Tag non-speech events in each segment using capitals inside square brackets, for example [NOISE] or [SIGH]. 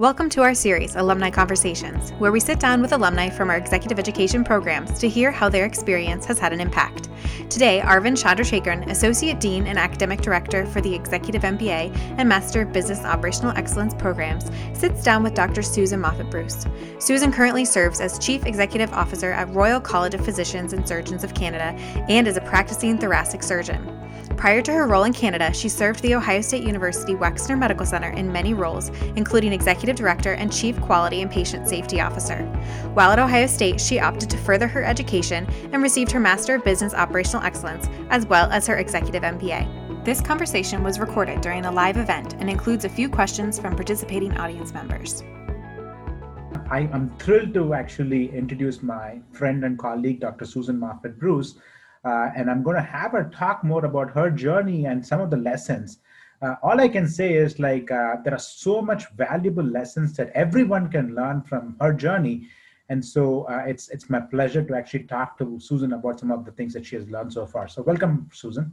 Welcome to our series, Alumni Conversations, where we sit down with alumni from our executive education programs to hear how their experience has had an impact. Today, Arvind Chandrasekaran, Associate Dean and Academic Director for the Executive MBA and Master of Business Operational Excellence programs, sits down with Dr. Susan Moffatt Bruce. Susan currently serves as Chief Executive Officer at Royal College of Physicians and Surgeons of Canada and is a practicing thoracic surgeon. Prior to her role in Canada, she served the Ohio State University Wexner Medical Center in many roles, including Executive Director and Chief Quality and Patient Safety Officer. While at Ohio State, she opted to further her education and received her Master of Business Operational Excellence, as well as her Executive MBA. This conversation was recorded during a live event and includes a few questions from participating audience members. I am thrilled to actually introduce my friend and colleague, Dr. Susan Moffatt Bruce. Uh, and I'm going to have her talk more about her journey and some of the lessons. Uh, all I can say is like uh, there are so much valuable lessons that everyone can learn from her journey, and so uh, it's it's my pleasure to actually talk to Susan about some of the things that she has learned so far. So welcome, Susan.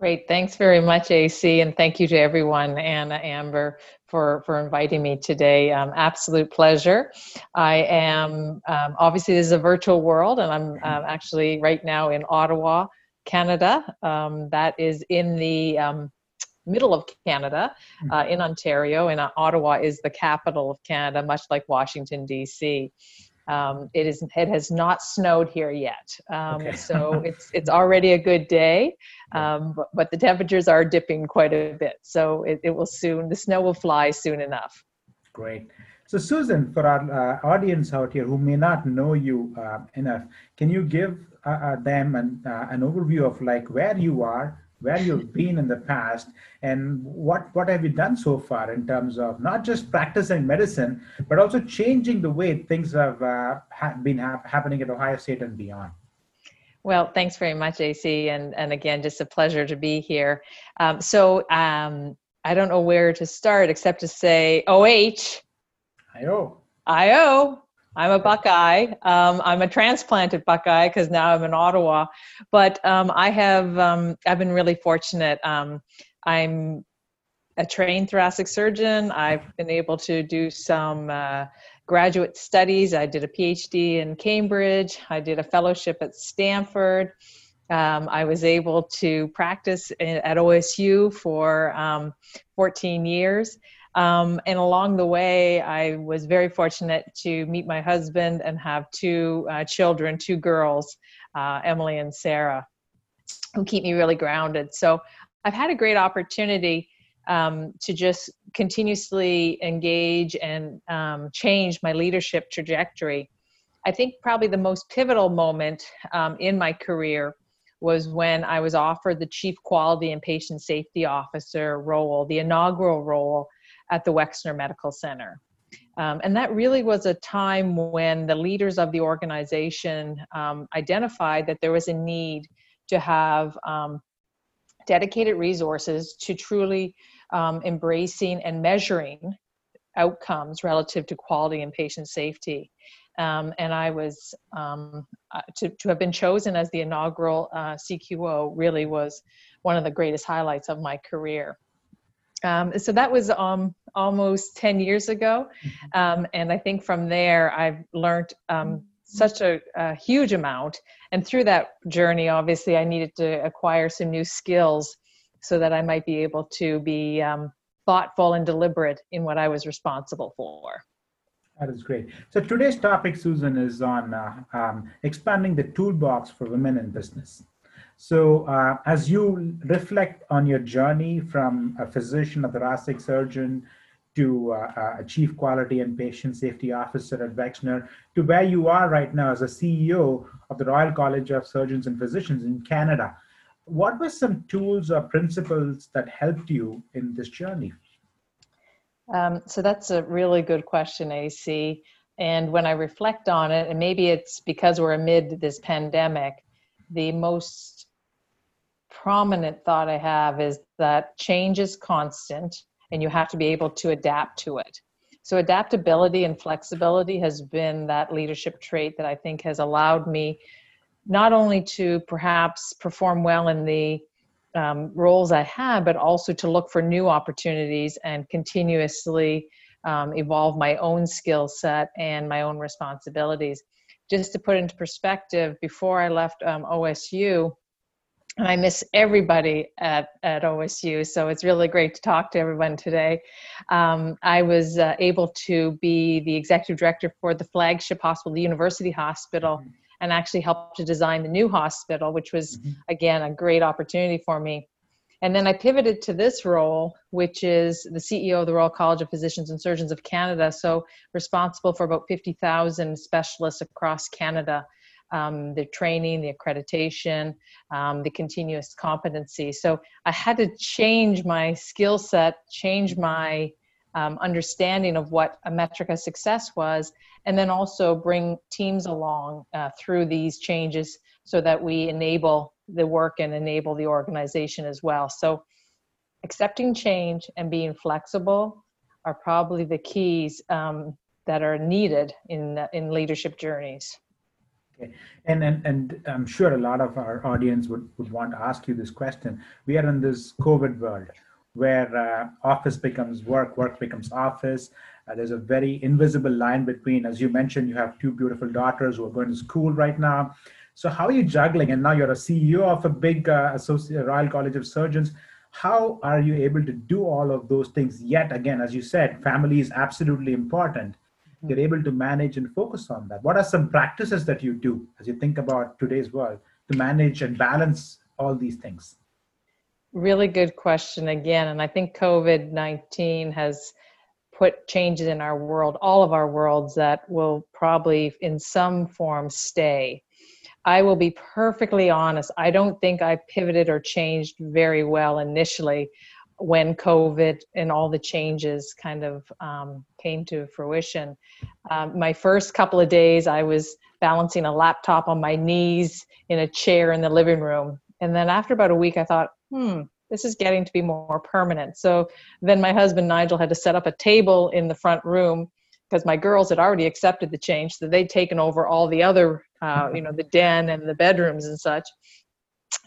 Great. Thanks very much, AC, and thank you to everyone, Anna, Amber, for, for inviting me today. Um, absolute pleasure. I am, um, obviously, this is a virtual world, and I'm uh, [LAUGHS] actually right now in Ottawa, Canada. Um, that is in the um, middle of Canada, hmm. uh, in Ontario, and uh, Ottawa is the capital of Canada, much like Washington, D.C. Um, it is it has not snowed here yet, um, okay. so [LAUGHS] it's it's already a good day, um, but, but, the temperatures are dipping quite a bit. So it, it will soon the snow will fly soon enough. Great. So Susan, for our uh, audience out here who may not know you uh, enough, can you give uh, uh them an, uh, an overview of like where you are, where you've been in the past and what what have you done so far in terms of not just practicing medicine but also changing the way things have uh, ha- been ha- happening at ohio state and beyond? Well thanks very much ac and and again just a pleasure to be here. Um, so um, i don't know where to start except to say oh io io I'm a Buckeye. Um, I'm a transplanted Buckeye because now I'm in Ottawa. But um, I have um, I've been really fortunate. Um, I'm a trained thoracic surgeon. I've been able to do some uh, graduate studies. I did a PhD in Cambridge. I did a fellowship at Stanford. Um, I was able to practice at OSU for um, 14 years. Um, and along the way, I was very fortunate to meet my husband and have two uh, children, two girls, uh, Emily and Sarah, who keep me really grounded. So I've had a great opportunity um, to just continuously engage and um, change my leadership trajectory. I think probably the most pivotal moment um, in my career was when I was offered the Chief Quality and Patient Safety Officer role, the inaugural role at the Wexner Medical Center. Um, and that really was a time when the leaders of the organization um, identified that there was a need to have um, dedicated resources to truly um, embracing and measuring outcomes relative to quality and patient safety. Um, and I was um, uh, to, to have been chosen as the inaugural uh, CQO really was one of the greatest highlights of my career. Um, so that was um, almost 10 years ago. Mm-hmm. Um, and I think from there, I've learned um, such a, a, huge amount. And through that journey, obviously, I needed to acquire some new skills so that I might be able to be um, thoughtful and deliberate in what I was responsible for. That is great. So today's topic, Susan, is on uh, um, expanding the toolbox for women in business. So, uh, as you reflect on your journey from a physician, a thoracic surgeon, to uh, a chief quality and patient safety officer at Wexner, to where you are right now as a CEO of the Royal College of Surgeons and Physicians in Canada, what were some tools or principles that helped you in this journey? Um, so that's a really good question, AC. And when I reflect on it, and maybe it's because we're amid this pandemic, the most prominent thought I have is that change is constant and you have to be able to adapt to it. So, adaptability and flexibility has been that leadership trait that I think has allowed me not only to perhaps perform well in the um, roles I have, but also to look for new opportunities and continuously um, evolve my own skill set and my own responsibilities. Just to put into perspective, before I left um, OSU, I miss everybody at, at OSU. So it's really great to talk to everyone today. Um, I was uh, able to be the executive director for the flagship hospital, the University Hospital, mm-hmm. and actually help to design the new hospital, which was, mm-hmm. again, a great opportunity for me. And then I pivoted to this role, which is the CEO of the Royal College of Physicians and Surgeons of Canada. So responsible for about 50,000 specialists across Canada um, the training, the accreditation, um, the continuous competency. So I had to change my skill set, change my um, understanding of what a metric of success was, and then also bring teams along uh, through these changes so that we enable the work and enable the organization as well. So accepting change and being flexible are probably the keys um, that are needed in in leadership journeys. And, and and I'm sure a lot of our audience would, would want to ask you this question. We are in this COVID world where uh, office becomes work, work becomes office. Uh, there's a very invisible line between, as you mentioned, you have two beautiful daughters who are going to school right now. So how are you juggling? And now you're a CEO of a big uh, associate Royal College of Surgeons. How are you able to do all of those things? Yet again, as you said, family is absolutely important you're hmm. able to manage and focus on that. What are some practices that you do as you think about today's world to manage and balance all these things? Really good question again and i think covid-19 has put changes in our world all of our worlds that will probably in some form stay. I will be perfectly honest i don't think i pivoted or changed very well initially when COVID and all the changes kind of um, came to fruition. Um, my first couple of days, I was balancing a laptop on my knees in a chair in the living room. And then after about a week, I thought, hmm, this is getting to be more permanent. So then my husband Nigel had to set up a table in the front room because my girls had already accepted the change. So they'd taken over all the other, uh, you know, the den and the bedrooms and such.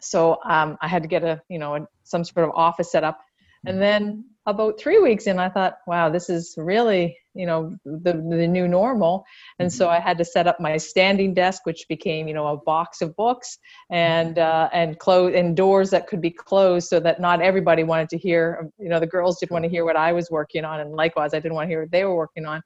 So um, I had to get a, you know, a, some sort of office set up and then about three weeks in, I thought, wow, this is really, you know, the, the new normal. And so I had to set up my standing desk, which became, you know, a box of books and, uh, and close and doors that could be closed so that not everybody wanted to hear, you know, the girls didn't want to hear what I was working on. And likewise, I didn't want to hear what they were working on.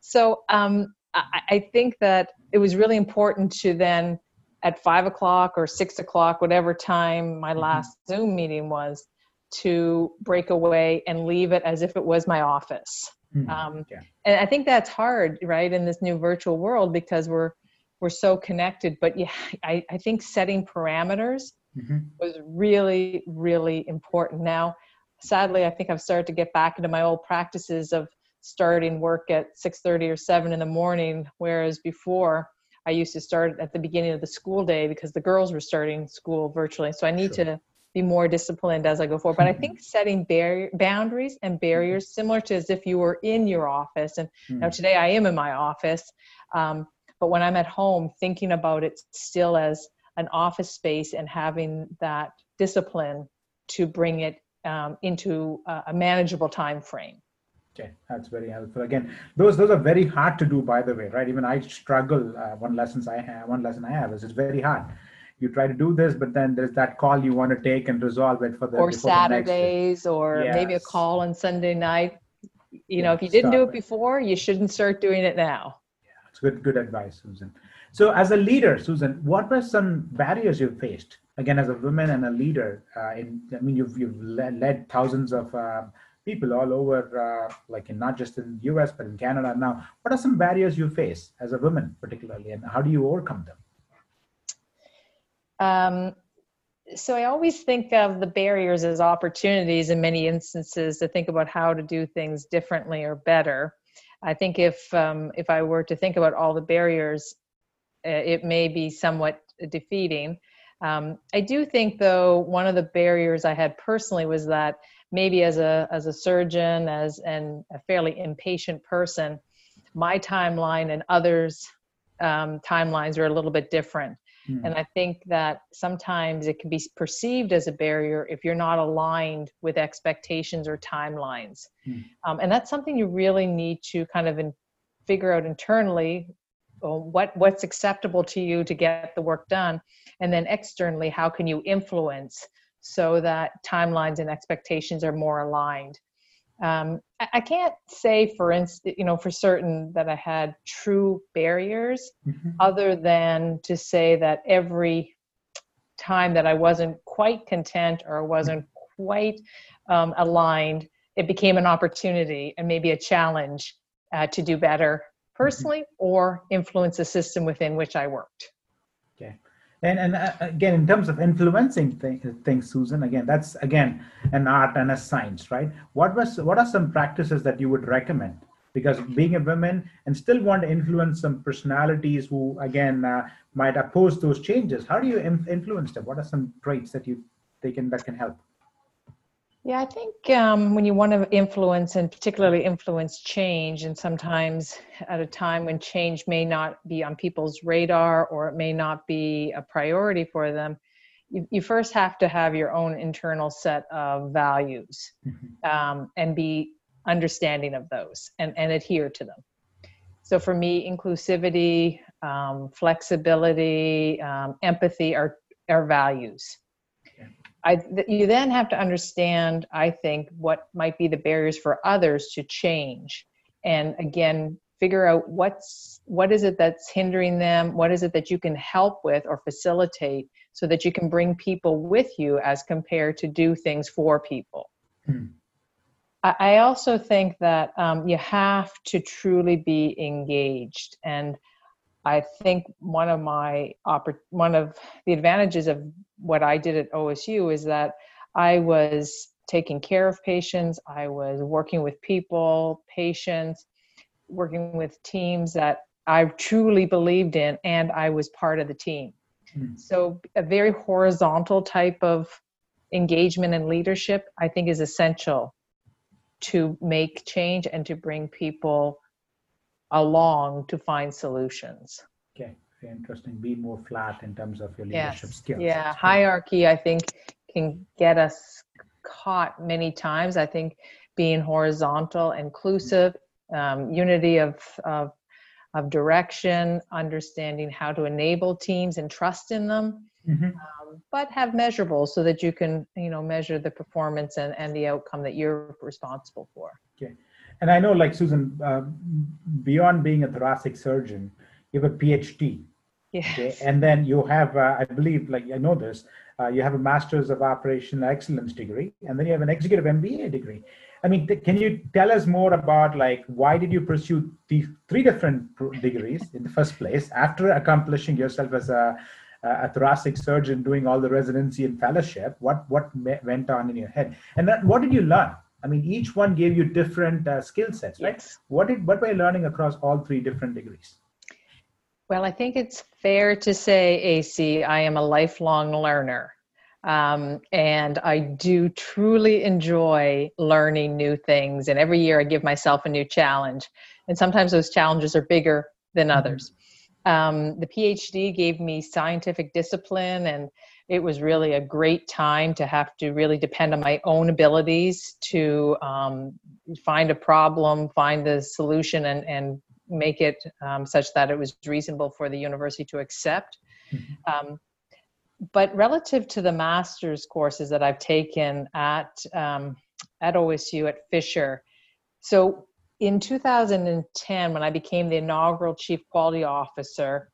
So um, I, I think that it was really important to then at five o'clock or six o'clock, whatever time my mm-hmm. last Zoom meeting was, to break away and leave it as if it was my office. Mm-hmm. Um, yeah. And I think that's hard, right, in this new virtual world because we're we're so connected. But yeah, I, I think setting parameters mm-hmm. was really, really important. Now, sadly, I think I've started to get back into my old practices of starting work at 6:30 or 7 in the morning, whereas before I used to start at the beginning of the school day because the girls were starting school virtually. So I need sure. to be more disciplined as I go forward. But I think setting barrier, boundaries and barriers, similar to as if you were in your office. And mm. now today I am in my office, um, but when I'm at home, thinking about it still as an office space and having that discipline to bring it um, into a, a manageable time frame. Okay, that's very helpful. Again, those those are very hard to do, by the way, right? Even I struggle. Uh, one lessons I have, one lesson I have is it's very hard you try to do this, but then there's that call you want to take and resolve it for the or Saturdays the or yes. maybe a call on Sunday night. You yeah, know, if you didn't do it, it before, you shouldn't start doing it now. Yeah, it's good good advice, Susan. So, as a leader, Susan, what were some barriers you faced? Again, as a woman and a leader, uh, in I mean, you've you've led, led thousands of uh, people all over, uh, like in not just in the U.S. but in Canada now. What are some barriers you face as a woman, particularly, and how do you overcome them? Um, so I always think of the barriers as opportunities in many instances to think about how to do things differently or better. I think if um, if I were to think about all the barriers, uh, it may be somewhat defeating. Um, I do think, though, one of the barriers I had personally was that maybe as a as a surgeon, as and a fairly impatient person, my timeline and others' um, timelines are a little bit different Mm. And I think that sometimes it can be perceived as a barrier if you're not aligned with expectations or timelines. Mm. Um, and that's something you really need to kind of in, figure out internally what what's acceptable to you to get the work done and then externally how can you influence so that timelines and expectations are more aligned um, I, can't say for instance you know for certain that i had true barriers mm-hmm. other than to say that every time that i wasn't quite content or wasn't quite um, aligned it became an opportunity and maybe a challenge uh, to do better personally mm-hmm. or influence the system within which I worked. Okay. And, and uh, again, in terms of influencing th- things, Susan, again, that's again an art and a science, right? What was what are some practices that you would recommend? Because being a woman and still want to influence some personalities who, again, uh, might oppose those changes. How do you influence them? What are some traits that you can that can help? Yeah, I think um, when you want to influence and particularly influence change, and sometimes at a time when change may not be on people's radar or it may not be a priority for them, you, you first have to have your own internal set of values mm-hmm. um, and be understanding of those and, and adhere to them. So for me, inclusivity, um, flexibility, um, empathy are, are values. I, you then have to understand, I think, what might be the barriers for others to change, and again, figure out what's what is it that's hindering them, what is it that you can help with or facilitate, so that you can bring people with you as compared to do things for people. Hmm. I, I also think that um, you have to truly be engaged and. I think one of my one of the advantages of what I did at OSU is that I was taking care of patients, I was working with people, patients, working with teams that I truly believed in, and I was part of the team. Mm-hmm. So, a very horizontal type of engagement and leadership, I think, is essential to make change and to bring people along to find solutions. Okay interesting. Be more flat in terms of your leadership yes. skills. Yeah, hierarchy, I think, can get us caught many times. I think being horizontal, inclusive, um, unity of, of of direction, understanding how to enable teams and trust in them, mm-hmm. um, but have measurables so that you can you know measure the performance and, and the outcome that you're responsible for. Okay, and I know like Susan, uh, beyond being a thoracic surgeon, a PhD. Yes. Okay? And then you have, uh, I believe, like I know this, uh, you have a Master's of Operational Excellence degree, and then you have an Executive MBA degree. I mean, th- can you tell us more about like why did you pursue these three different degrees in the first place after accomplishing yourself as a, a thoracic surgeon, doing all the residency and fellowship? What what me- went on in your head, and then what did you learn? I mean, each one gave you different uh, skill sets, right? What did what were you learning across all three different degrees? Well, I think it's fair to say, AC, I am a lifelong learner. Um, and I do truly enjoy learning new things. And every year I give myself a new challenge. And sometimes those challenges are bigger than mm-hmm. others. Um, the PhD gave me scientific discipline, and it was really a great time to have to really depend on my own abilities to um, find a problem, find the solution, and, and make it um, such that it was reasonable for the university to accept. Mm-hmm. Um, but relative to the master's courses that I've taken at um, at OSU at Fisher, so in 2010 when I became the inaugural chief quality officer,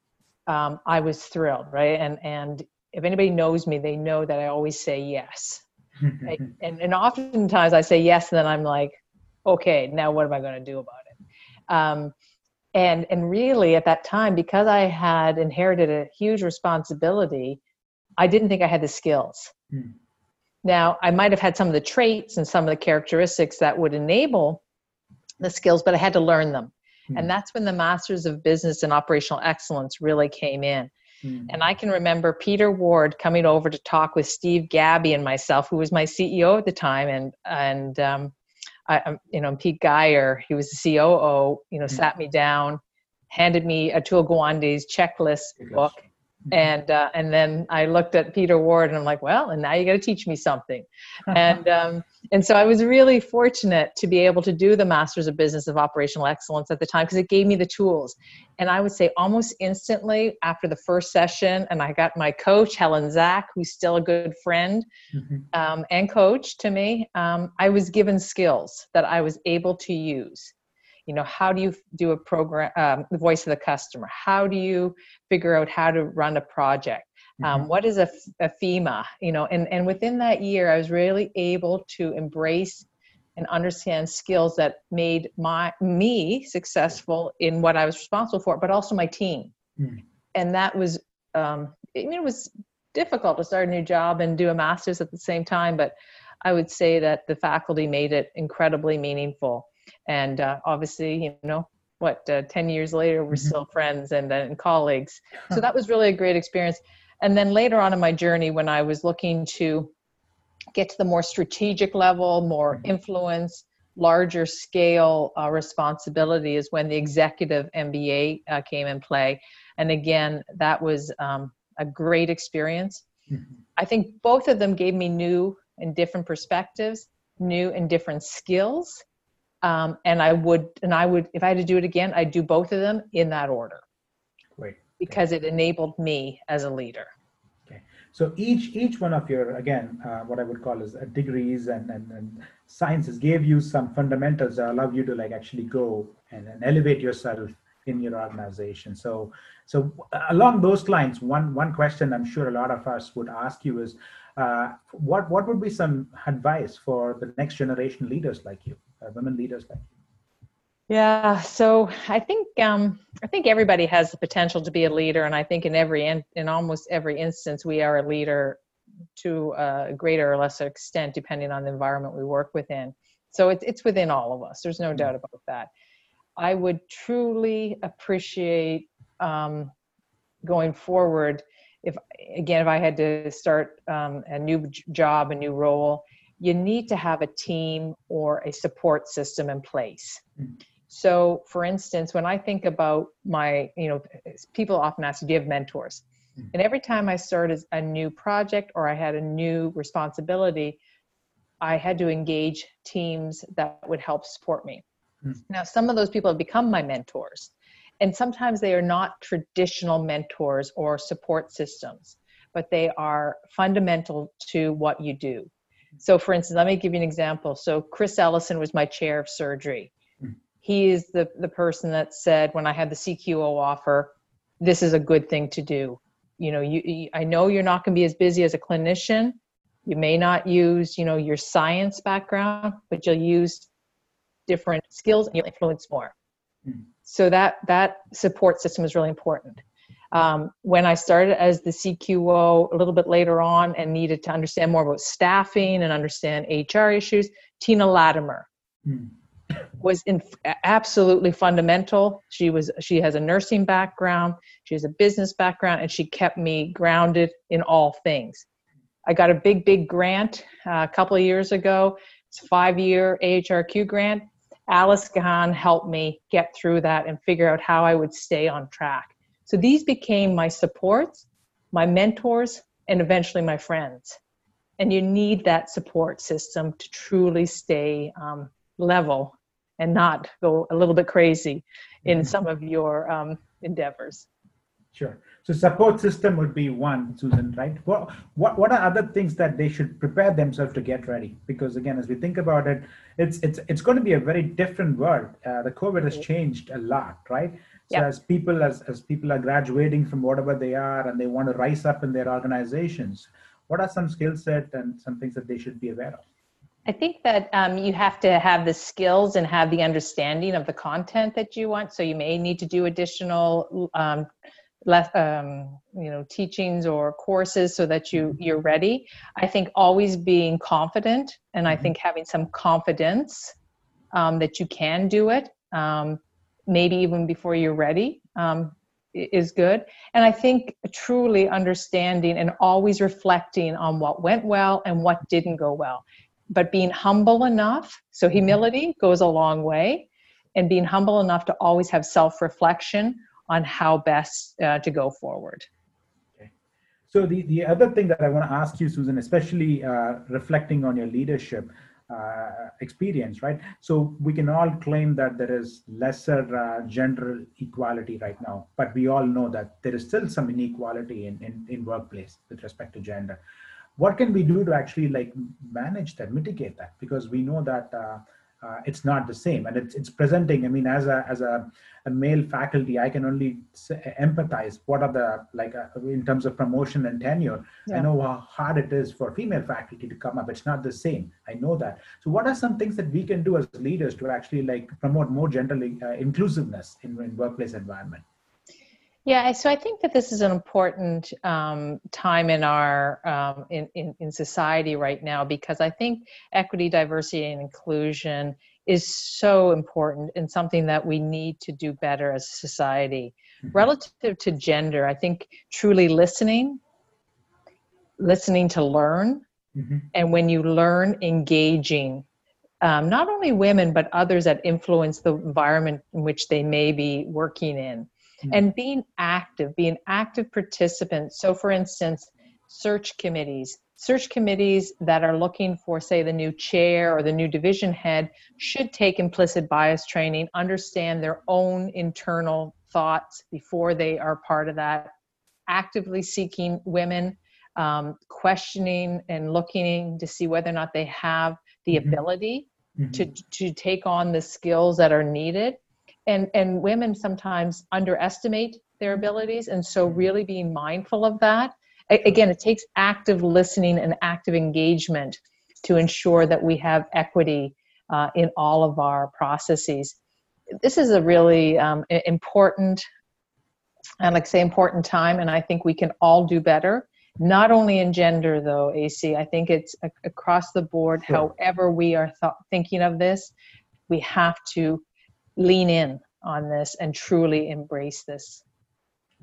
um, I was thrilled, right? And and if anybody knows me, they know that I always say yes. right? [LAUGHS] and and oftentimes I say yes, and then I'm like, okay, now what am I going to do about it? Um, and and really at that time because i had inherited a huge responsibility i didn't think i had the skills mm. now i might have had some of the traits and some of the characteristics that would enable the skills but i had to learn them mm. and that's when the masters of business and operational excellence really came in mm. and i can remember peter ward coming over to talk with steve Gabbe and myself who was my ceo at the time and and um, I, you know, Pete Geier, he was the COO, you know, mm-hmm. sat me down, handed me Atul Gawande's checklist book, and uh, and then I looked at Peter Ward and I'm like, well, and now you got to teach me something, [LAUGHS] and um, and so I was really fortunate to be able to do the Masters of Business of Operational Excellence at the time because it gave me the tools, and I would say almost instantly after the first session, and I got my coach Helen Zach, who's still a good friend mm-hmm. um, and coach to me. Um, I was given skills that I was able to use you know how do you do a program um, the voice of the customer? How do you figure out how to run a project? Um, mm-hmm. what is a, a FMEA you know and, and within that year i was really able to embrace and understand skills that made my me successful in what i was responsible for but also my team. Mm-hmm. and that was um, I mean, it was difficult to start a new job and do a master's at the same time but i would say that the faculty made it incredibly meaningful and uh, obviously you know what uh, 10 years later we're mm-hmm. still friends and, uh, and colleagues so that was really a great experience and then later on in my journey when i was looking to get to the more strategic level more mm-hmm. influence larger scale uh, responsibility is when the executive mba uh, came in play and again that was um, a great experience mm-hmm. i think both of them gave me new and different perspectives new and different skills um, and I would, and I would, if I had to do it again, I'd do both of them in that order. Great. Because it enabled me as a leader. Okay. So each each one of your again, uh, what I would call as uh, degrees and, and, and sciences gave you some fundamentals that allow you to like actually go and, and elevate yourself in your organization. So so along those lines, one one question I'm sure a lot of us would ask you is, uh, what what would be some advice for the next generation leaders like you? Uh, women leaders like you? Yeah, so I think um, I think everybody has the potential to be a leader, and I think in every in, in almost every instance we are a leader to a greater or lesser extent, depending on the environment we work within. So it's it's within all of us. There's no mm-hmm. doubt about that. I would truly appreciate um, going forward if again if I had to start um, a new job, a new role you need to have a team or a support system in place. Mm-hmm. So, for instance, when I think about my, you know, people often ask, do you have mentors? Mm-hmm. And every time I started a new project or I had a new responsibility, I had to engage teams that would help support me. Mm-hmm. Now, some of those people have become my mentors, and sometimes they are not traditional mentors or support systems, but they are fundamental to what you do. So, for instance, let me give you an example. So, Chris Ellison was my chair of surgery. Hmm. He is the, the person that said, when I had the CQO offer, this is a good thing to do. You know, you, you I know you're not going to be as busy as a clinician. You may not use, you know, your science background, but you'll use different skills and you'll influence more. Mm. So that that support system is really important. Um, when I started as the CQO a little bit later on and needed to understand more about staffing and understand HR issues, Tina Latimer hmm. was in, absolutely fundamental. She was she has a nursing background, she has a business background, and she kept me grounded in all things. I got a big big grant uh, a couple of years ago. It's a five year AHRQ grant. Alice Gahan helped me get through that and figure out how I would stay on track. So these became my supports, my mentors, and eventually my friends. And you need that support system to truly stay um, level and not go a little bit crazy in mm-hmm. some of your um, endeavors. Sure. So support system would be one, Susan, right? What, what what are other things that they should prepare themselves to get ready? Because again, as we think about it, it's it's it's going to be a very different world. Uh, the COVID has changed a lot, right? So yep. as people as, as people are graduating from whatever they are and they want to rise up in their organizations, what are some skill set and some things that they should be aware of? I think that um, you have to have the skills and have the understanding of the content that you want. So you may need to do additional, um, less, um, you know, teachings or courses so that you mm-hmm. you're ready. I think always being confident, and I mm-hmm. think having some confidence um, that you can do it. Maybe even before you're ready um, is good. And I think truly understanding and always reflecting on what went well and what didn't go well. But being humble enough, so mm-hmm. humility goes a long way, and being humble enough to always have self reflection on how best uh, to go forward. So the, the other thing that I want to ask you, Susan, especially uh, reflecting on your leadership uh, experience, right? So we can all claim that there is lesser uh, gender equality right now, but we all know that there is still some inequality in, in, in workplace with respect to gender. What can we do to actually like manage that, mitigate that? Because we know that uh, uh, it's not the same. And it's, it's presenting i mean as a as a, a male faculty i can only empathize what are the like uh, in terms of promotion and tenure. Yeah. i know how hard it is for female faculty to come up. It's not the same. I know that. So what are some things that we can do as leaders to actually like promote more gender uh, inclusiveness in, in workplace environment yeah, so I think that this is an important um, time in our um, in, in, in society right now because I think equity, diversity, and inclusion is so important and something that we need to do better as a society. Mm-hmm. Relative to gender, I think truly listening, listening to learn, mm-hmm. and when you learn, engaging. Um, not only women, but others that influence the environment in which they may be working in. And being active, being active participants. So, for instance, search committees, search committees that are looking for, say, the new chair or the new division head should take implicit bias training, understand their own internal thoughts before they are part of that, actively seeking women, um, questioning and looking to see whether or not they have the mm-hmm. ability mm-hmm. to, to take on the skills that are needed and and women sometimes underestimate their abilities. And so really being mindful of that. Again it takes active listening and active engagement to ensure that we have equity uh, in all of our processes. This is a really um, important and like say important time and i think we can all do better. Not only in gender though ac i think it's a- across the board sure. however we are th- thinking of this we have to lean in on this and truly embrace this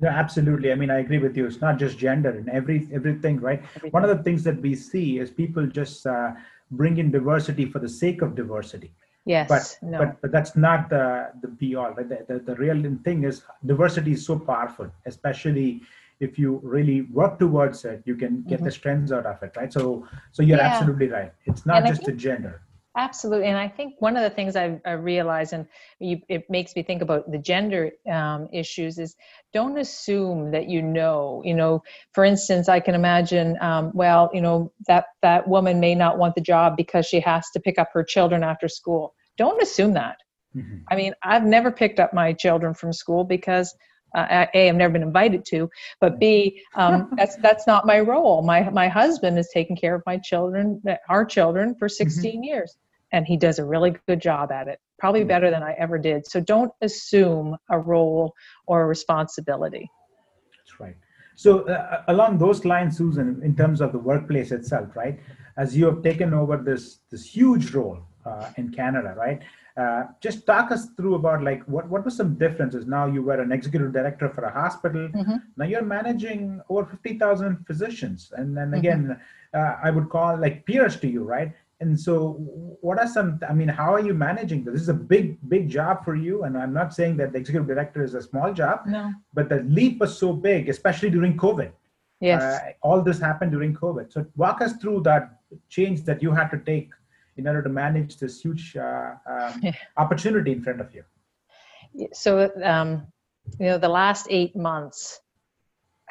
yeah, absolutely. I mean, I agree with you. It's not just gender and every everything, right? Everything. One of the things that we see is people just uh, bring in diversity for the sake of diversity. Yes. But no. but, but that's not the the be all. Right? The, the, the real thing is diversity is so powerful, especially if you really work towards it. You can get mm-hmm. the strengths out of it, right? So so you're yeah. absolutely right. It's not and just think, a gender. Absolutely, and I think one of the things I, I realize, and you, it makes me think about the gender um, issues, is don't assume that you know. You know, for instance, I can imagine, um, well, you know, that that woman may not want the job because she has to pick up her children after school. Don't assume that. Mm-hmm. I mean, I've never picked up my children from school because uh, a i've never been invited to but b um, [LAUGHS] that's that's not my role my my husband is taking care of my children our children for mm-hmm. 16 mm-hmm. years and he does a really good job at it probably mm-hmm. better than i ever did so don't assume a role or a responsibility that's right so uh, along those lines susan in terms of the workplace itself right as you have taken over this this huge role uh, in canada right uh, just talk us through about like what, what were some differences now you were an executive director for a hospital mm-hmm. now you're managing over 50000 physicians and then mm-hmm. again mm-hmm. uh, i would call like peers to you right and so what are some i mean how are you managing this? This is a big big job for you and i'm not saying that the executive director is a small job no. but the leap was so big especially during covid. Yes. Uh, all this happened during covid. So walk us through that change that you had to take in order to manage this huge uh, um, opportunity in front of you? So, um, you know, the last eight months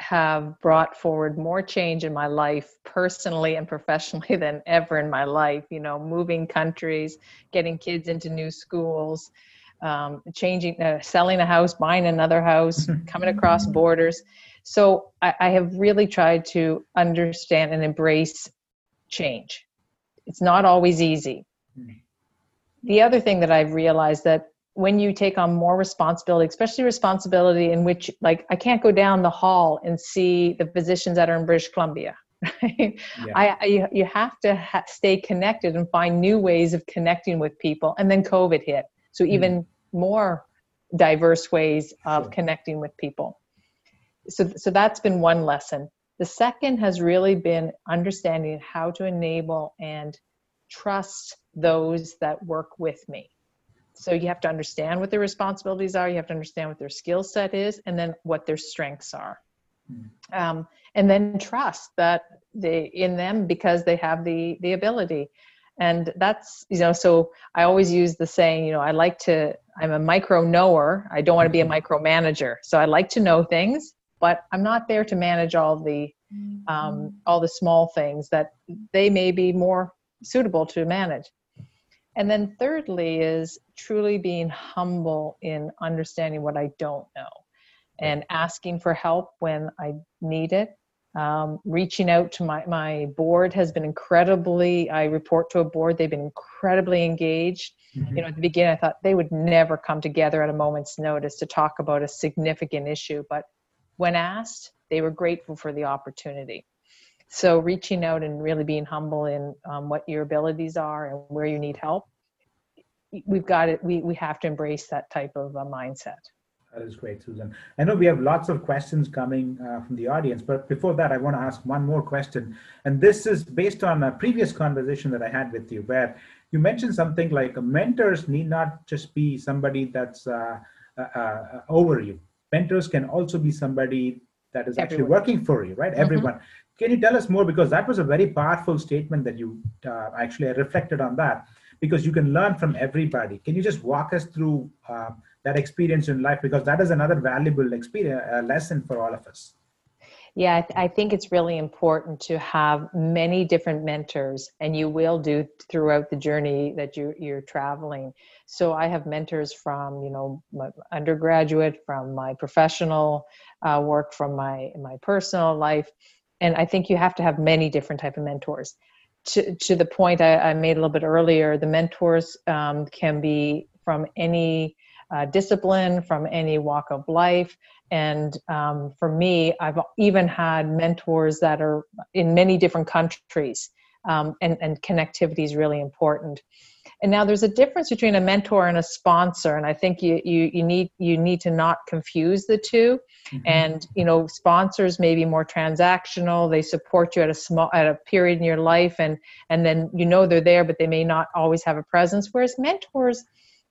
have brought forward more change in my life personally and professionally [LAUGHS] than ever in my life. You know, moving countries, getting kids into new schools, um, changing, uh, selling a house, buying another house, [LAUGHS] coming across borders. So I, I have really tried to understand and embrace change it's not always easy. Mm-hmm. The other thing that I've realized that when you take on more responsibility, especially responsibility in which, like, I can't go down the hall and see the physicians that are in British Columbia. [LAUGHS] Right? Yeah. I, I, you have to ha- stay connected and find new ways of connecting with people. And then COVID hit, so mm-hmm. even mm. more diverse ways of sure. connecting with people. So, so that's been one lesson. The second has really been understanding how to enable and trust those that work with me. So you have to understand what their responsibilities are, you have to understand what their skill set is, and then what their strengths are. Mm. Um, and then trust that they in them because they have the the ability and that's you know so i always use the saying you know i like to i'm a micro knower i don't want to be a mm-hmm. micromanager so i like to know things but i'm not there to manage all the um, mm-hmm. all the small things that they may be more suitable to manage and then thirdly is truly being humble in understanding what i don't know and asking for help when i need it. Um, reaching out to my, my board has been incredibly i report to a board they've been incredibly engaged. Mm-hmm. you know at the beginning i thought they would never come together at a moment's notice to talk about a significant issue but when asked they were grateful for the opportunity so reaching out and really being humble in um, what your abilities are and where you need help we've got it we, we have to embrace that type of a mindset that is great, Susan. I know we have lots of questions coming uh, from the audience, but before that, I want to ask one more question. And this is based on a previous conversation that I had with you, where you mentioned something like mentors need not just be somebody that's uh, uh, uh over you. Mentors can also be somebody that is actually working for you, right? Mm-hmm. Can you tell us more? Because that was a very powerful statement that you uh, actually reflected on that, because you can learn from everybody. Can you just walk us through? Uh, that experience in life because that is another valuable experience uh, lesson for all of us yeah I, th- I, think it's really important to have many different mentors and you will do throughout the journey that you, you're traveling so i have mentors from you know my undergraduate from my professional uh, work from my my personal life and i think you have to have many different type of mentors to, to the point I, I made a little bit earlier the mentors um, can be from any uh, discipline from any walk of life. And um, for me, I've even had mentors that are in many different countries, um, and, and connectivity is really important. And now there's a difference between a mentor and a sponsor, and I think you you, you need you need to not confuse the 2 mm-hmm. And you know, sponsors may be more transactional; they support you at a small at a period in your life, and and then you know they're there, but they may not always have a presence. Whereas mentors,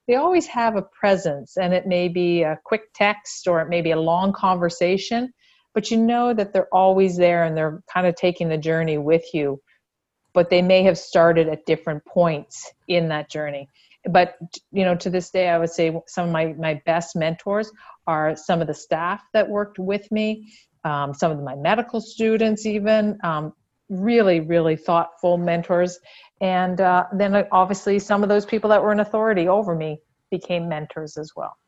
they always have a presence and it may be a quick text or it may be a long conversation but you know that they're always there and they're kind of taking the journey with you but they may have started at different points in that journey. But you know to this day i would say some of my, my best mentors are some of the staff that worked with me um, some of my medical students even um, really really thoughtful mentors. And uh, then obviously some of those people that were in authority over me became mentors as well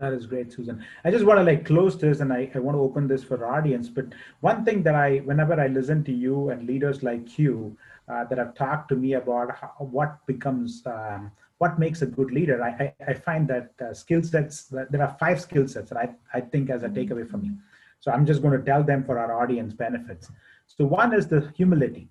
that is great susan. I just want to like close this and I, I want to open this for our audience but one thing that i whenever i listen to you and leaders like you uh, that have talked to me about how, what becomes um, what makes a good leader i, I, I find that uh, skill sets there are five skill sets that I, I think as a takeaway from you so i'm just going to tell them for our audience benefits. So one is the humility.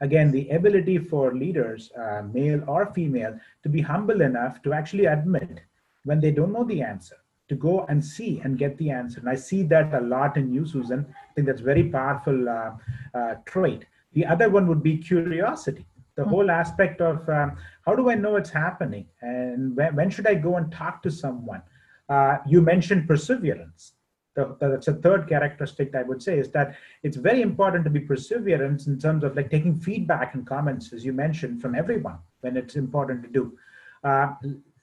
Again the ability for leaders uh, male or female to be humble enough to actually admit when they don't know the answer to go and see and get the answer. And i see that a lot in you susan. I think that's very powerful uh, uh, trait. The other one would be curiosity. The mm-hmm. whole aspect of um, how do i know it's happening? And when, when should i go and talk to someone? Uh, you mentioned perseverance. The, that's a third characteristic I would say is that it's very important to be perseverant in terms of like taking feedback and comments, as you mentioned, from everyone when it's important to do.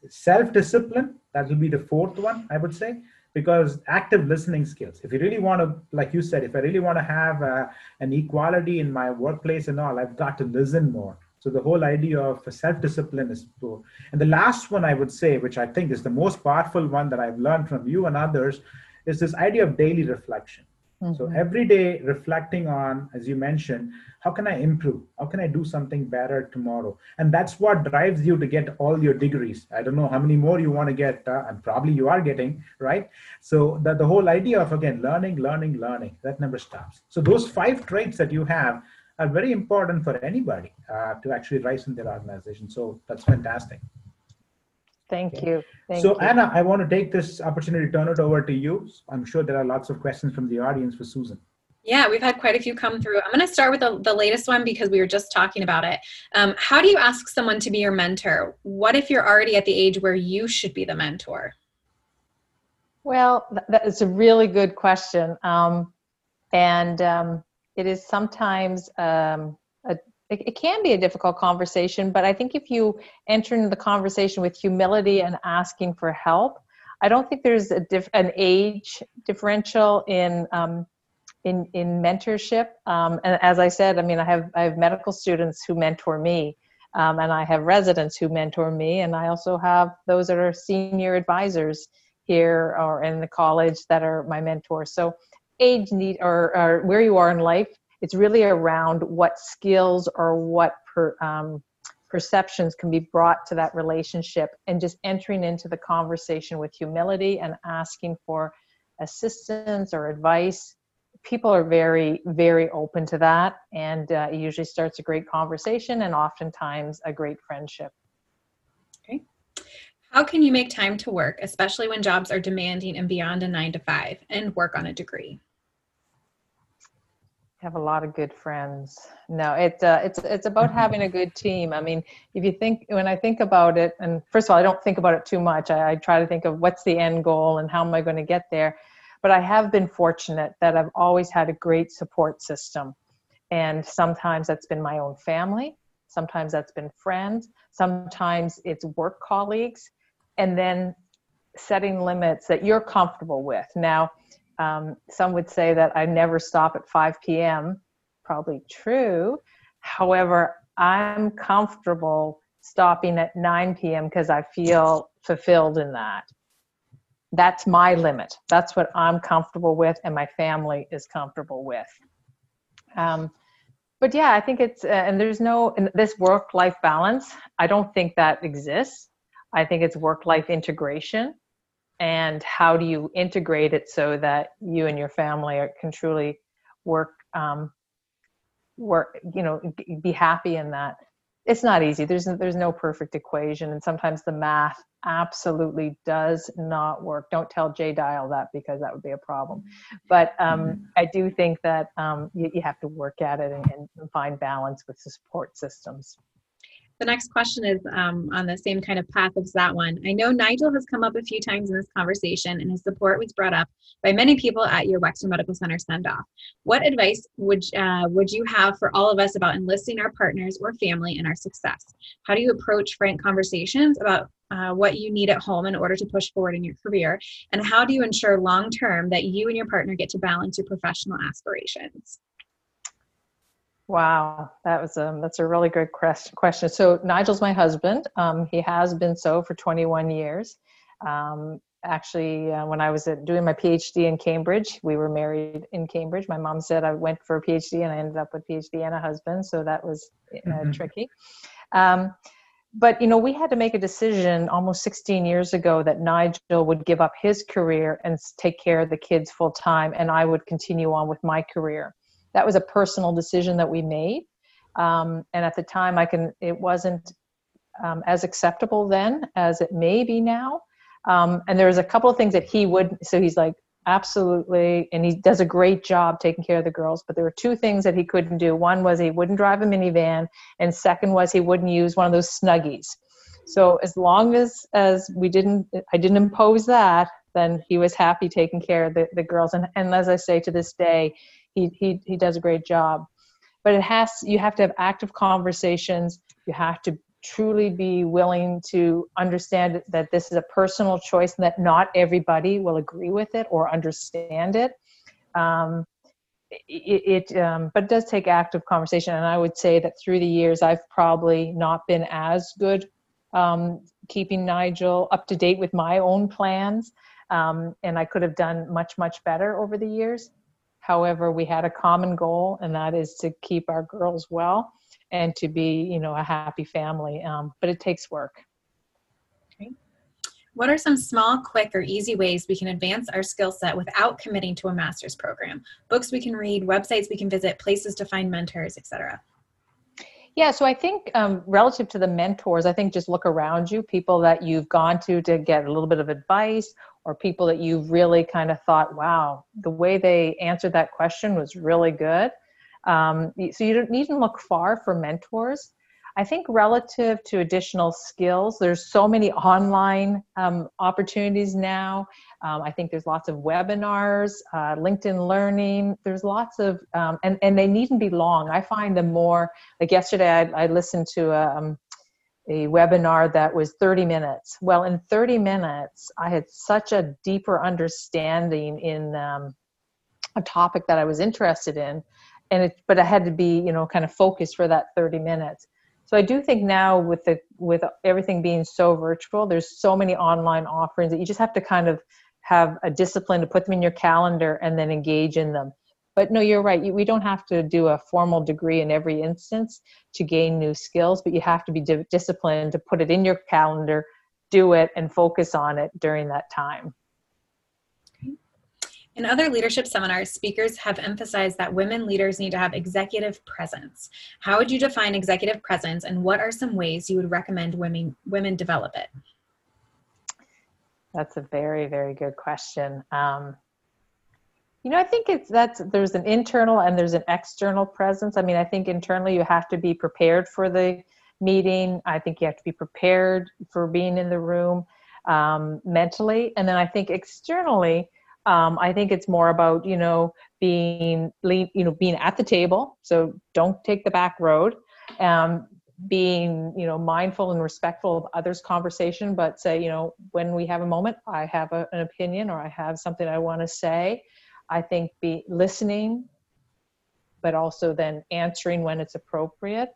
Self-discipline, that will be the fourth one, I would say, because active listening skills. If you really want to, like you said, if I really want to have uh, an equality in my workplace and all, I've got to listen more. So the whole idea of self-discipline is poor. And the last one I would say, which I think is the most powerful one that I've learned from you and others, is this idea of daily reflection. Mm-hmm. So every day reflecting on, as you mentioned, how can I improve? How can I do something better tomorrow? And that's what drives you to get all your degrees. I don't know how many more you want to get, uh, and probably you are getting, right? So the, the whole idea of again learning, learning, learning, that never stops. So those five traits that you have are very important for anybody uh, to actually rise in their organization. So that's fantastic. Thank you. Thank so, you. Anna, I want to take this opportunity to turn it over to you. I'm sure there are lots of questions from the audience for Susan. Yeah, we've had quite a few come through. I'm going to start with the, the latest one because we were just talking about it. Um, how do you ask someone to be your mentor? What if you're already at the age where you should be the mentor? Well, that is a really good question. Um, and um, it is sometimes um, a, it, it can be a difficult conversation. But I think if you enter into the conversation with humility and asking for help, I don't think there's a diff- an age differential in um, in in mentorship. Um, and as I said, I mean, I have I have medical students who mentor me, um, and I have residents who mentor me, and I also have those that are senior advisors here or in the college that are my mentors. So age need or, or where you are in life, it's really around what skills or what per, um, perceptions can be brought to that relationship and just entering into the conversation with humility and asking for assistance or advice. People are very very open to that and uh, it usually starts a great conversation and oftentimes a great friendship. Okay. How can you make time to work especially when jobs are demanding and beyond a nine to five and work on a degree have a lot of good friends. No it, uh, it's it's about mm-hmm. having a good team. I mean if you think when i think about it and first of all i don't think about it too much. I, I try to think of what's the end goal and how am i going to get there. But I have been fortunate that I've always had a great support system. And sometimes that's been my own family, sometimes that's been friends, sometimes it's work colleagues, and then setting limits that you're comfortable with. Now, um, some would say that I never stop at 5 p.m. Probably true. However, I'm comfortable stopping at 9 p.m. because I feel fulfilled in that that's my limit. That's what I'm comfortable with, and my family is comfortable with. Um, but yeah, I think it's uh, and there's no this work life balance. I don't think that exists. I think it's work life integration, and how do you integrate it so that you and your family are, can truly work um, work you know be happy in that? It's not easy. There's there's no perfect equation and sometimes the math absolutely does not work. Don't tell jay dial that because that would be a problem. But um, mm-hmm. i do think that um, you, you, have to work at it and, and find balance with the support systems the next question is um, on the same kind of path as that one. I know Nigel has come up a few times in this conversation, and his support was brought up by many people at your Wexner Medical Center send off. What advice would uh, would you have for all of us about enlisting our partners or family in our success? How do you approach frank conversations about uh, what you need at home in order to push forward in your career? And how do you ensure long term that you and your partner get to balance your professional aspirations? Wow, that was a um, that's a really good question. So Nigel's my husband. Um, he has been so for 21 years. Um, actually, uh, when I was at, doing my PhD in Cambridge, we were married in Cambridge. My mom said I went for a PhD and I ended up with PhD and a husband, so that was uh, mm-hmm. tricky. Um, but you know, we had to make a decision almost 16 years ago that Nigel would give up his career and take care of the kids full time, and I would continue on with my career that was a personal decision that we made. Um, and at the time, I can it wasn't um, as acceptable then as it may be now. Um, and there was a couple of things that he would. So he's like, absolutely, and he does a great job taking care of the girls. But there were two things that he couldn't do. One was he wouldn't drive a minivan, and second was he wouldn't use one of those snuggies. So as long as as we didn't, I didn't impose that, then he was happy taking care of the, the girls. And and as I say to this day, he, he, he does a great job. But it has, you have to have active conversations. You have to truly be willing to understand that this is a personal choice and that not everybody will agree with it or understand it. Um, it, it um, but it does take active conversation and i would say that through the years i've probably not been as good um, keeping nigel up to date with my own plans um, and i could have done much much better over the years However, we had a common goal, and that is to keep our girls well and to be, you know, a happy family. Um, but it takes work. Okay. What are some small, quick, or easy ways we can advance our skill set without committing to a master's program? Books we can read, websites we can visit, places to find mentors, etc. Yeah, so I think um, relative to the mentors, I think just look around you, people that you've gone to to get a little bit of advice, or people that you've really kind of thought, wow, the way they answered that question was really good. Um, so you don't need to look far for mentors. I think relative to additional skills, there's so many online um, opportunities now. Um, I think there's lots of webinars, uh, LinkedIn Learning. There's lots of, um, and and they needn't be long. I find them more like yesterday. I, I listened to a, um, a webinar that was 30 minutes. Well, in 30 minutes, I had such a deeper understanding in um, a topic that I was interested in, and it, but I had to be, you know, kind of focused for that 30 minutes so i do think now with the with everything being so virtual there's so many online offerings that you just have to kind of have a discipline to put them in your calendar and then engage in them but no you're right we don't have to do a formal degree in every instance to gain new skills but you have to be disciplined to put it in your calendar do it and focus on it during that time in other leadership seminars, speakers have emphasized that women leaders need to have executive presence. How would you define executive presence and what are some ways you would recommend women women develop it? That's a very, very good question. Um, you know, I think it's that's there's an internal and there's an external presence. I mean, I think internally you have to be prepared for the meeting. I think you have to be prepared for being in the room um, mentally, and then I think externally um, I think it's more about you know being you know being at the table. So don't take the back road. Um, being you know mindful and respectful of others' conversation, but say you know when we have a moment, I have a, an opinion or I have something I want to say. I think be listening, but also then answering when it's appropriate.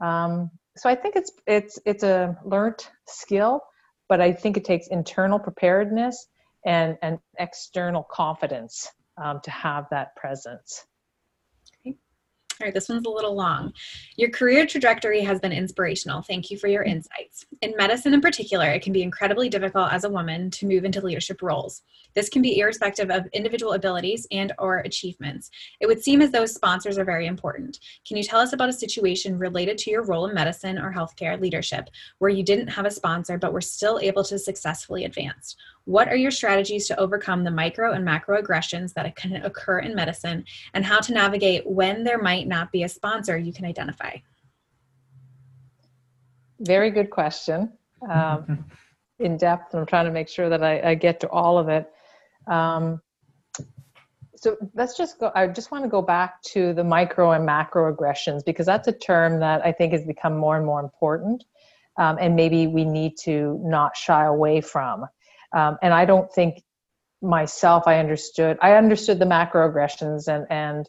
Um, so I think it's it's it's a learned skill, but I think it takes internal preparedness and an external confidence um, to have that presence. All right, this one's a little long. Your career trajectory has been inspirational. Thank you for your insights. In medicine in particular, it can be incredibly difficult as a woman to move into leadership roles. This can be irrespective of individual abilities and or achievements. It would seem as though sponsors are very important. Can you tell us about a situation related to your role in medicine or healthcare leadership where you didn't have a sponsor but were still able to successfully advance? What are your strategies to overcome the micro and macro aggressions that can occur in medicine and how to navigate when there might not be a sponsor you can identify? Very good question. Um, [LAUGHS] in depth, I'm trying to make sure that I, I get to all of it. Um, so let's just go. I just want to go back to the micro and macro aggressions because that's a term that I think has become more and more important. Um, and maybe we need to not shy away from. Um, and I don't think myself I understood. I understood the macroaggressions and and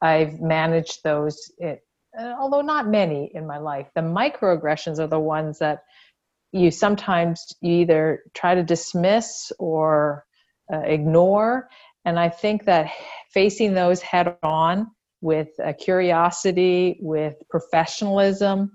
I've managed those. It, uh, although not many in my life, the microaggressions are the ones that you sometimes you either try to dismiss or uh, ignore. And I think that facing those head on with uh, curiosity, with professionalism,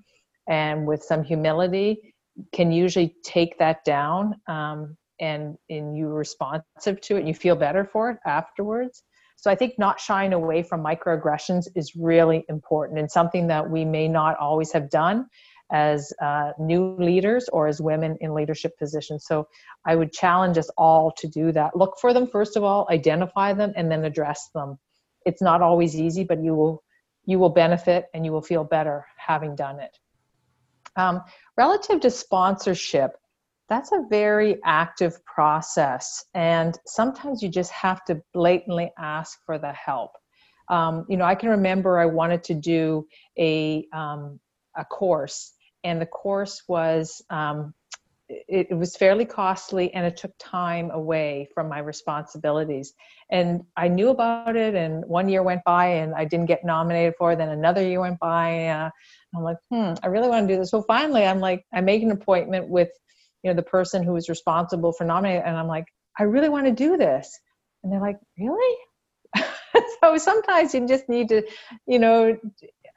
and with some humility can usually take that down. Um, and and you're responsive to it and you feel better for it afterwards. So i think not shying away from microaggressions is really important and something that we may not always have done as uh, new leaders or as women in leadership positions. So i would challenge us all to do that. Look for them first of all identify them and then address them. It's not always easy but you will you will benefit and you will feel better having done it. Um, relative to sponsorship that's a very active process and sometimes you just have to blatantly ask for the help. Um, you know i can remember i wanted to do a, um, a course and the course was um, it, was fairly costly and it took time away from my responsibilities. And i knew about it and one year went by and i didn't get nominated for it then another year went by uh, i'm like hmm i really want to do this. So finally i'm like i make an appointment with you know the person who was responsible for nominating and i'm like i really want to do this. And they're like really? [LAUGHS] So sometimes you just need to you know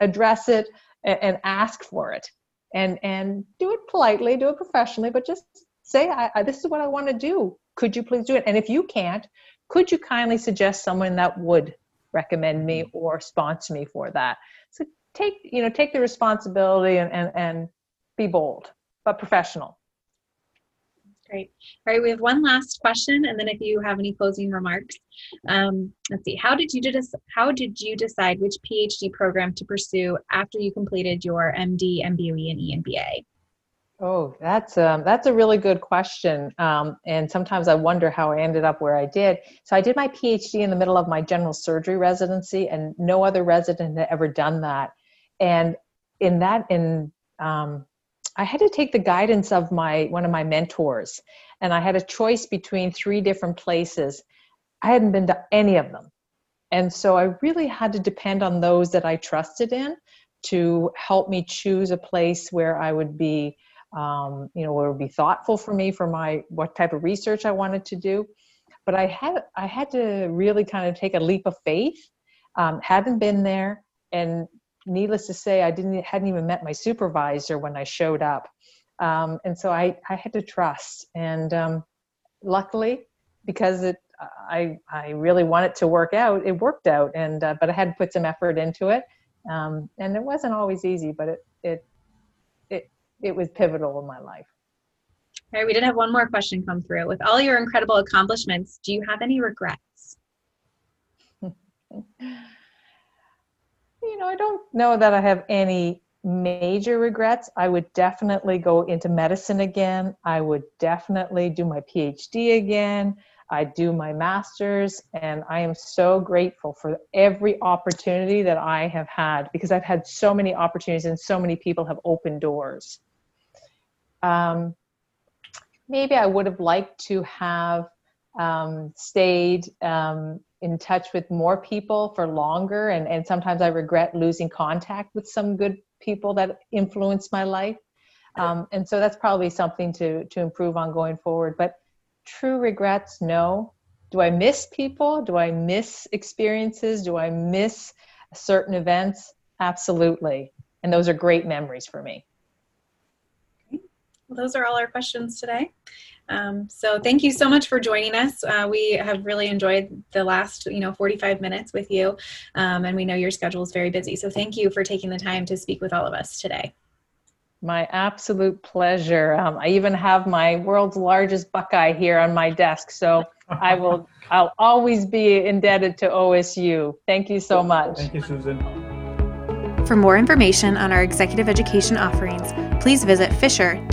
address it and, ask for it. And and do it politely do it professionally but just say I, I, this is what i want to do. Could you please do it? And if you can't could you kindly suggest someone that would recommend me mm-hmm. or sponsor me for that? So take you know take the responsibility and and, and be bold but professional Great. All right, we have one last question, and then if you have any closing remarks, um, let's see. How did you just how did you decide which PhD program to pursue after you completed your MD, MBE, and EMBA? Oh, that's um, that's a really good question, um, and sometimes I wonder how I ended up where I did. So I did my PhD in the middle of my general surgery residency, and no other resident had ever done that. And in that, in um, I had to take the guidance of my one of my mentors, and I had a choice between three different places. I hadn't been to any of them, and so I really had to depend on those that I trusted in to help me choose a place where I would be, um, you know, where would be thoughtful for me for my what type of research I wanted to do. But I had I had to really kind of take a leap of faith. Um, hadn't been there, and needless to say, I didn't hadn't even met my supervisor when I showed up, um, and so I I had to trust. And um, luckily, because it I I really wanted to work out, it worked out. And uh, but I had to put some effort into it, um, and it wasn't always easy, but it it it it was pivotal in my life. All right, we did have one more question come through. With all your incredible accomplishments, do you have any regrets? [LAUGHS] you know, I don't know that I have any major regrets. I would definitely go into medicine again. I would definitely do my PhD again. I do my master's, and I am so grateful for every opportunity that I have had because I've had so many opportunities and so many people have opened doors. Um, maybe I would have liked to have um, stayed um, in touch with more people for longer. And, and sometimes i regret losing contact with some good people that influenced my life. Um, and so that's probably something to to improve on going forward. But true regrets no. Do i miss people? Do i miss experiences? Do i miss certain events? Absolutely. And those are great memories for me. Well, those are all our questions today um, so thank you so much for joining us. Uh, we have really enjoyed the last, you know, 45 minutes with you, um, and we know your schedule is very busy. So thank you for taking the time to speak with all of us today. My absolute pleasure. Um, I even have my world's largest Buckeye here on my desk, so I will. [LAUGHS] I'll always be indebted to OSU. Thank you so much. Thank you, Susan. For more information on our executive education offerings, please visit fisher.osu.edu.